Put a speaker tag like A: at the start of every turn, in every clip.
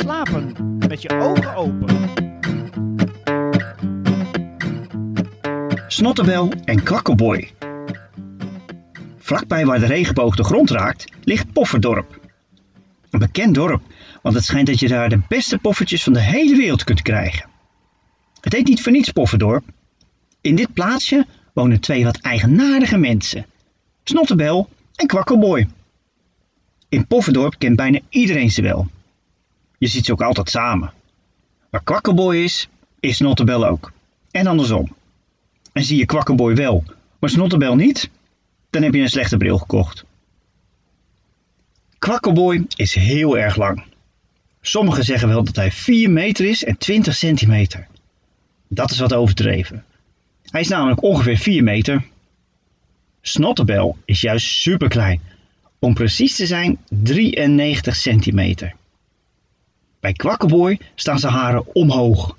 A: slapen met je ogen open.
B: Snottebel en Kwakkelboy. Vlakbij waar de regenboog de grond raakt, ligt Pofferdorp. Een bekend dorp, want het schijnt dat je daar de beste poffertjes van de hele wereld kunt krijgen. Het heet niet voor niets Pofferdorp. In dit plaatsje wonen twee wat eigenaardige mensen. Snottebel en Kwakkelboy. In Pofferdorp kent bijna iedereen ze wel. Je ziet ze ook altijd samen. Waar Kwakkelboy is, is Snottebel ook. En andersom. En zie je Kwakkelboy wel, maar Snottebel niet, dan heb je een slechte bril gekocht. Kwakkelboy is heel erg lang. Sommigen zeggen wel dat hij 4 meter is en 20 centimeter. Dat is wat overdreven. Hij is namelijk ongeveer 4 meter. Snottebel is juist super klein. Om precies te zijn 93 centimeter. Bij Kwakkelboy staan zijn haren omhoog.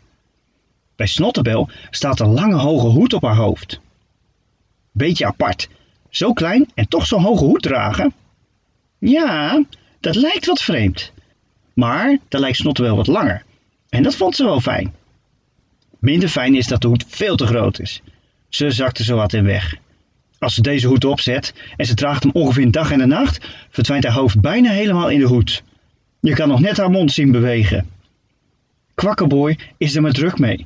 B: Bij Snottebel staat een lange hoge hoed op haar hoofd. Beetje apart. Zo klein en toch zo'n hoge hoed dragen? Ja, dat lijkt wat vreemd. Maar dan lijkt Snottebel wat langer. En dat vond ze wel fijn. Minder fijn is dat de hoed veel te groot is. Ze zakte zo wat in weg. Als ze deze hoed opzet en ze draagt hem ongeveer een dag en een nacht, verdwijnt haar hoofd bijna helemaal in de hoed. Je kan nog net haar mond zien bewegen. Kwakkelboy is er maar druk mee.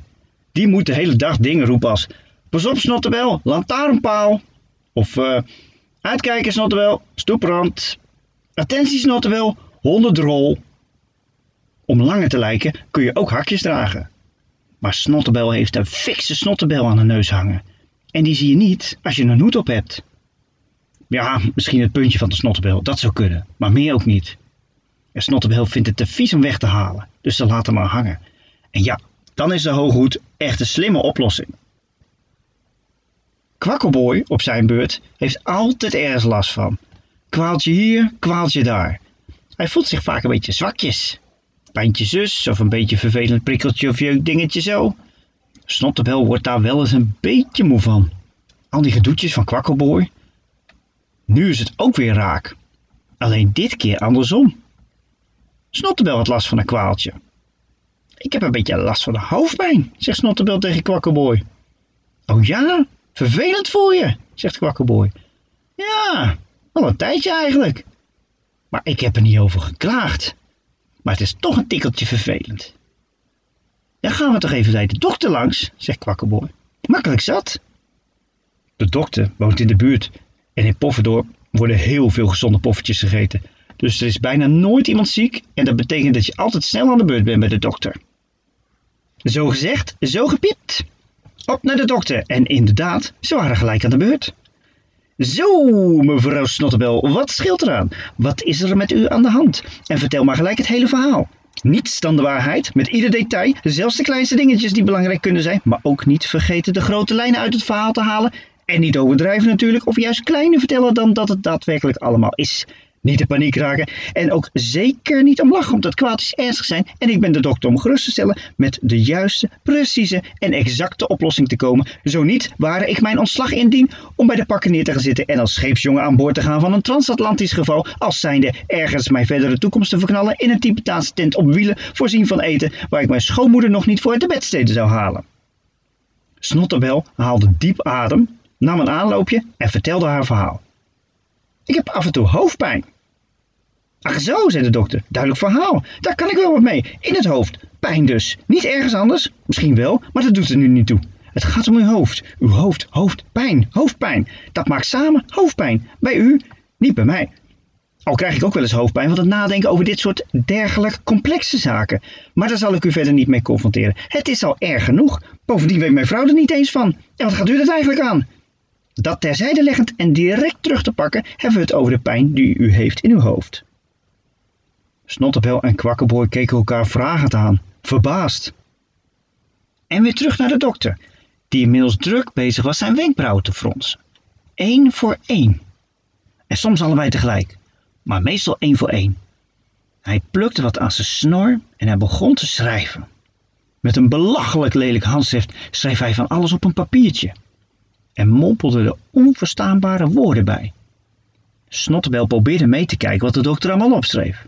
B: Die moet de hele dag dingen roepen als: Pas op, Snottebel, lantaarnpaal. Of uh, Uitkijken, Snottebel, stoeprand. Attentie, Snottebel, hondendrol. Om langer te lijken kun je ook hakjes dragen. Maar Snottebel heeft een fikse Snottebel aan de neus hangen. En die zie je niet als je een hoed op hebt. Ja, misschien het puntje van de Snottebel, dat zou kunnen, maar meer ook niet. En Snottebel vindt het te vies om weg te halen, dus ze laat hem maar hangen. En ja, dan is de hooghoed echt een slimme oplossing. Kwakkelboy op zijn beurt heeft altijd ergens last van. Kwaaltje hier, kwaaltje daar. Hij voelt zich vaak een beetje zwakjes. Pijntje zus of een beetje vervelend prikkeltje of jeukdingetje zo. Snottebel wordt daar wel eens een beetje moe van. Al die gedoetjes van Kwakkelboy. Nu is het ook weer raak. Alleen dit keer andersom. Snottebel had last van een kwaaltje. Ik heb een beetje last van de hoofdpijn, zegt Snottebel tegen Kwakkelboy. Oh ja, vervelend voor je, zegt Kwakkelboy. Ja, al een tijdje eigenlijk. Maar ik heb er niet over geklaagd. Maar het is toch een tikkeltje vervelend. Dan gaan we toch even bij de dokter langs, zegt Kwakkelboy. Makkelijk zat. De dokter woont in de buurt en in Poffendorp worden heel veel gezonde poffertjes gegeten. Dus er is bijna nooit iemand ziek en dat betekent dat je altijd snel aan de beurt bent bij de dokter. Zo gezegd, zo gepiept. Op naar de dokter en inderdaad, ze waren gelijk aan de beurt. Zo, mevrouw Snottebel, wat scheelt eraan? Wat is er met u aan de hand? En vertel maar gelijk het hele verhaal. Niets dan de waarheid, met ieder detail, zelfs de kleinste dingetjes die belangrijk kunnen zijn, maar ook niet vergeten de grote lijnen uit het verhaal te halen en niet overdrijven natuurlijk, of juist kleiner vertellen dan dat het daadwerkelijk allemaal is. Niet in paniek raken en ook zeker niet om lachen omdat kwaad is ernstig zijn en ik ben de dokter om gerust te stellen met de juiste, precieze en exacte oplossing te komen. Zo niet, waar ik mijn ontslag indien om bij de pakken neer te gaan zitten en als scheepsjongen aan boord te gaan van een transatlantisch geval als zijnde ergens mijn verdere toekomst te verknallen in een Tibetaanse tent op wielen voorzien van eten waar ik mijn schoonmoeder nog niet voor uit de bedsteden zou halen. Snotterbel haalde diep adem, nam een aanloopje en vertelde haar verhaal. Ik heb af en toe hoofdpijn. Ach zo, zei de dokter. Duidelijk verhaal. Daar kan ik wel wat mee. In het hoofd. Pijn dus. Niet ergens anders. Misschien wel, maar dat doet er nu niet toe. Het gaat om uw hoofd. Uw hoofd, hoofd, pijn, hoofdpijn. Dat maakt samen hoofdpijn. Bij u, niet bij mij. Al krijg ik ook wel eens hoofdpijn van het nadenken over dit soort dergelijk complexe zaken. Maar daar zal ik u verder niet mee confronteren. Het is al erg genoeg. Bovendien weet mijn vrouw er niet eens van. En wat gaat u er eigenlijk aan? Dat terzijde leggend en direct terug te pakken, hebben we het over de pijn die u heeft in uw hoofd. Snottebel en Kwakkelboy keken elkaar vragend aan, verbaasd. En weer terug naar de dokter, die inmiddels druk bezig was zijn wenkbrauwen te fronsen. Eén voor één. En soms allebei tegelijk, maar meestal één voor één. Hij plukte wat aan zijn snor en hij begon te schrijven. Met een belachelijk lelijk handschrift schreef hij van alles op een papiertje en mompelde er onverstaanbare woorden bij. Snottebel probeerde mee te kijken wat de dokter allemaal opschreef.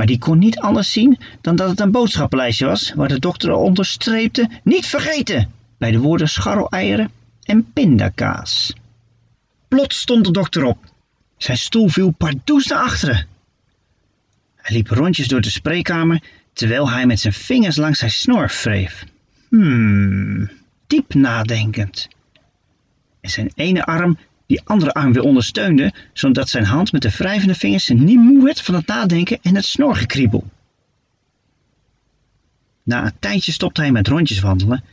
B: Maar die kon niet anders zien dan dat het een boodschappenlijstje was waar de dokter onderstreepte niet vergeten bij de woorden scharreleieren en pindakaas. Plots stond de dokter op. Zijn stoel viel pardoes naar achteren. Hij liep rondjes door de spreekkamer terwijl hij met zijn vingers langs zijn snor wreef. Hmm, diep nadenkend. En zijn ene arm die andere arm weer ondersteunde, zodat zijn hand met de wrijvende vingers niet moe werd van het nadenken en het snorgekriebel. Na een tijdje stopte hij met rondjes wandelen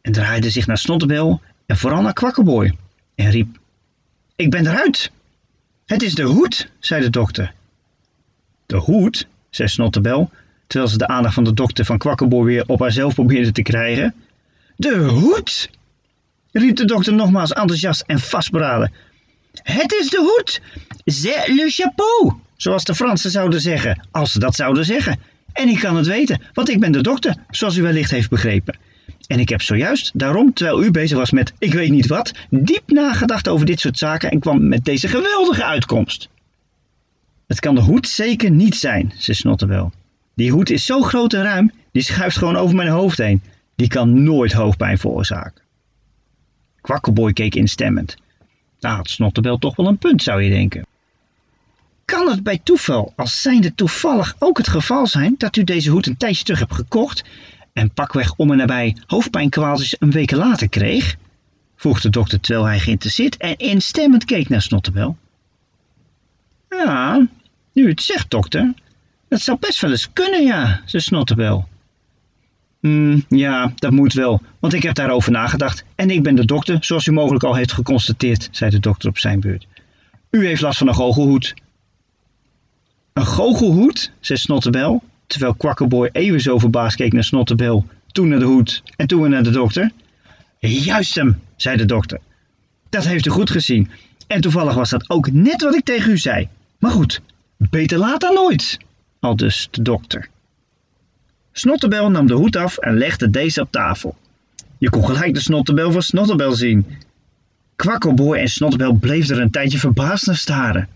B: en draaide zich naar Snottebel en vooral naar Kwakkerboy en riep: Ik ben eruit! Het is de hoed, zei de dokter. De hoed, zei Snottebel, terwijl ze de aandacht van de dokter van Kwakkerboy weer op haarzelf probeerde te krijgen. De hoed! Riep de dokter nogmaals enthousiast en vastberaden. Het is de hoed! C'est le chapeau! Zoals de Fransen zouden zeggen, als ze dat zouden zeggen. En ik kan het weten, want ik ben de dokter, zoals u wellicht heeft begrepen. En ik heb zojuist, daarom, terwijl u bezig was met ik weet niet wat, diep nagedacht over dit soort zaken en kwam met deze geweldige uitkomst. Het kan de hoed zeker niet zijn, zei Snottebel. Die hoed is zo groot en ruim, die schuift gewoon over mijn hoofd heen. Die kan nooit hoofdpijn veroorzaken. Kwakkelboy keek instemmend. Daar had Snottebel toch wel een punt, zou je denken. Kan het bij toeval, als zijnde toevallig ook het geval zijn, dat u deze hoed een tijdje terug hebt gekocht en pakweg om en nabij hoofdpijnkwaaltjes een week later kreeg? vroeg de dokter terwijl hij geïnteresseerd en instemmend keek naar Snottebel. Ja, nu het zegt, dokter. Dat zou best wel eens kunnen, ja, zei Snottebel. Hmm, ja, dat moet wel, want ik heb daarover nagedacht en ik ben de dokter, zoals u mogelijk al heeft geconstateerd, zei de dokter op zijn beurt. U heeft last van een goochelhoed. Een goochelhoed, zei Snottebel, terwijl Kwakkerboy even zo verbaasd keek naar Snottebel, toen naar de hoed en toen weer naar de dokter. Juist hem, zei de dokter. Dat heeft u goed gezien. En toevallig was dat ook net wat ik tegen u zei. Maar goed, beter laat dan nooit, aldus de dokter. Snottebel nam de hoed af en legde deze op tafel. Je kon gelijk de Snottebel van Snottebel zien. Kwakkelboy en Snottebel bleven er een tijdje verbaasd naar staren.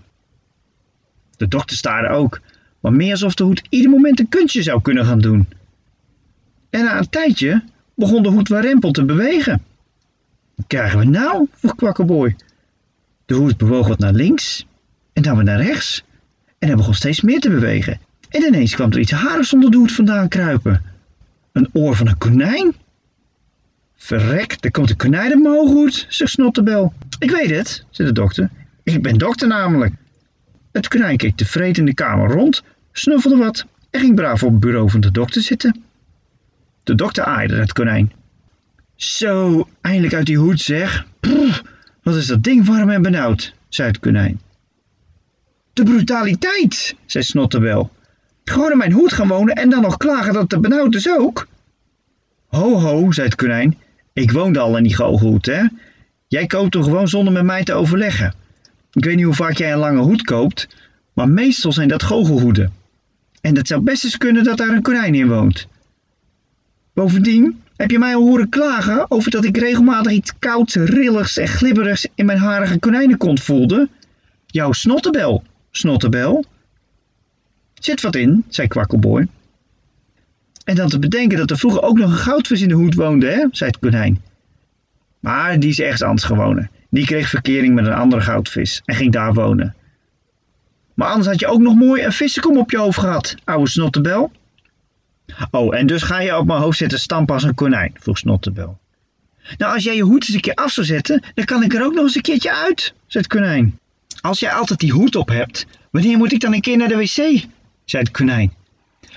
B: De dokter staarde ook, maar meer alsof de hoed ieder moment een kunstje zou kunnen gaan doen. En na een tijdje begon de hoed warempel te bewegen. Wat krijgen we nou? vroeg Kwakkelboy. De hoed bewoog wat naar links en dan weer naar rechts. En hij begon steeds meer te bewegen. En ineens kwam er iets harigs onder de hoed vandaan kruipen. Een oor van een konijn? Verrek, er komt een konijn in mijn hooghoed, zegt Snottebel. Ik weet het, zei de dokter. Ik ben dokter namelijk. Het konijn keek tevreden in de kamer rond, snuffelde wat en ging braaf op het bureau van de dokter zitten. De dokter aaide het konijn. Zo, eindelijk uit die hoed zeg. Wat is dat ding warm en benauwd, zei het konijn. De brutaliteit, zei Snottebel. Gewoon in mijn hoed gaan wonen en dan nog klagen dat het benauwd is ook. Ho ho, zei het konijn. Ik woonde al in die goochelhoed, hè? Jij koopt toch gewoon zonder met mij te overleggen. Ik weet niet hoe vaak jij een lange hoed koopt, maar meestal zijn dat goochelhoeden. En het zou best eens kunnen dat daar een konijn in woont. Bovendien heb je mij al horen klagen over dat ik regelmatig iets kouds, rilligs en glibberigs in mijn harige konijnenkont voelde? Jouw snottebel, snottebel. Zit wat in, zei Kwakkelboy. En dan te bedenken dat er vroeger ook nog een goudvis in de hoed woonde, hè, zei het konijn. Maar die is echt anders gewonnen. Die kreeg verkering met een andere goudvis en ging daar wonen. Maar anders had je ook nog mooi een vissenkom op je hoofd gehad, oude snottebel. Oh, en dus ga je op mijn hoofd zitten stampen als een konijn, vroeg Snottebel. Nou, als jij je hoed eens een keer af zou zetten, dan kan ik er ook nog eens een keertje uit, zei het konijn. Als jij altijd die hoed op hebt, wanneer moet ik dan een keer naar de wc? Zei het konijn.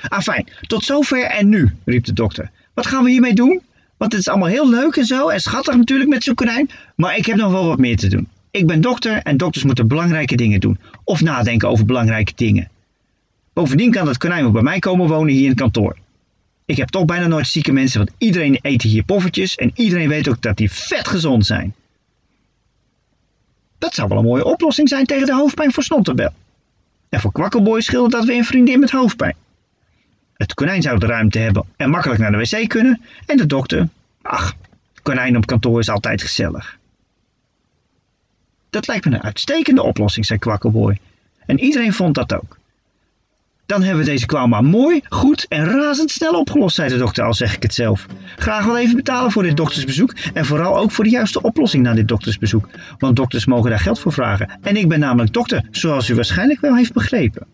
B: Ah, fijn, tot zover en nu, riep de dokter. Wat gaan we hiermee doen? Want het is allemaal heel leuk en zo en schattig natuurlijk met zo'n konijn, maar ik heb nog wel wat meer te doen. Ik ben dokter en dokters moeten belangrijke dingen doen of nadenken over belangrijke dingen. Bovendien kan het konijn wel bij mij komen wonen hier in het kantoor. Ik heb toch bijna nooit zieke mensen, want iedereen eet hier poffertjes en iedereen weet ook dat die vet gezond zijn. Dat zou wel een mooie oplossing zijn tegen de hoofdpijn voor Snotterbel. En voor Kwakkelboy scheelde dat weer een vriendin met hoofdpijn. Het konijn zou de ruimte hebben en makkelijk naar de wc kunnen. En de dokter, ach, konijn op kantoor is altijd gezellig. Dat lijkt me een uitstekende oplossing, zei Kwakkelboy. En iedereen vond dat ook. Dan hebben we deze kwaal maar mooi, goed en razendsnel opgelost, zei de dokter, al zeg ik het zelf. Graag wel even betalen voor dit doktersbezoek en vooral ook voor de juiste oplossing na dit doktersbezoek. Want dokters mogen daar geld voor vragen. En ik ben namelijk dokter, zoals u waarschijnlijk wel heeft begrepen.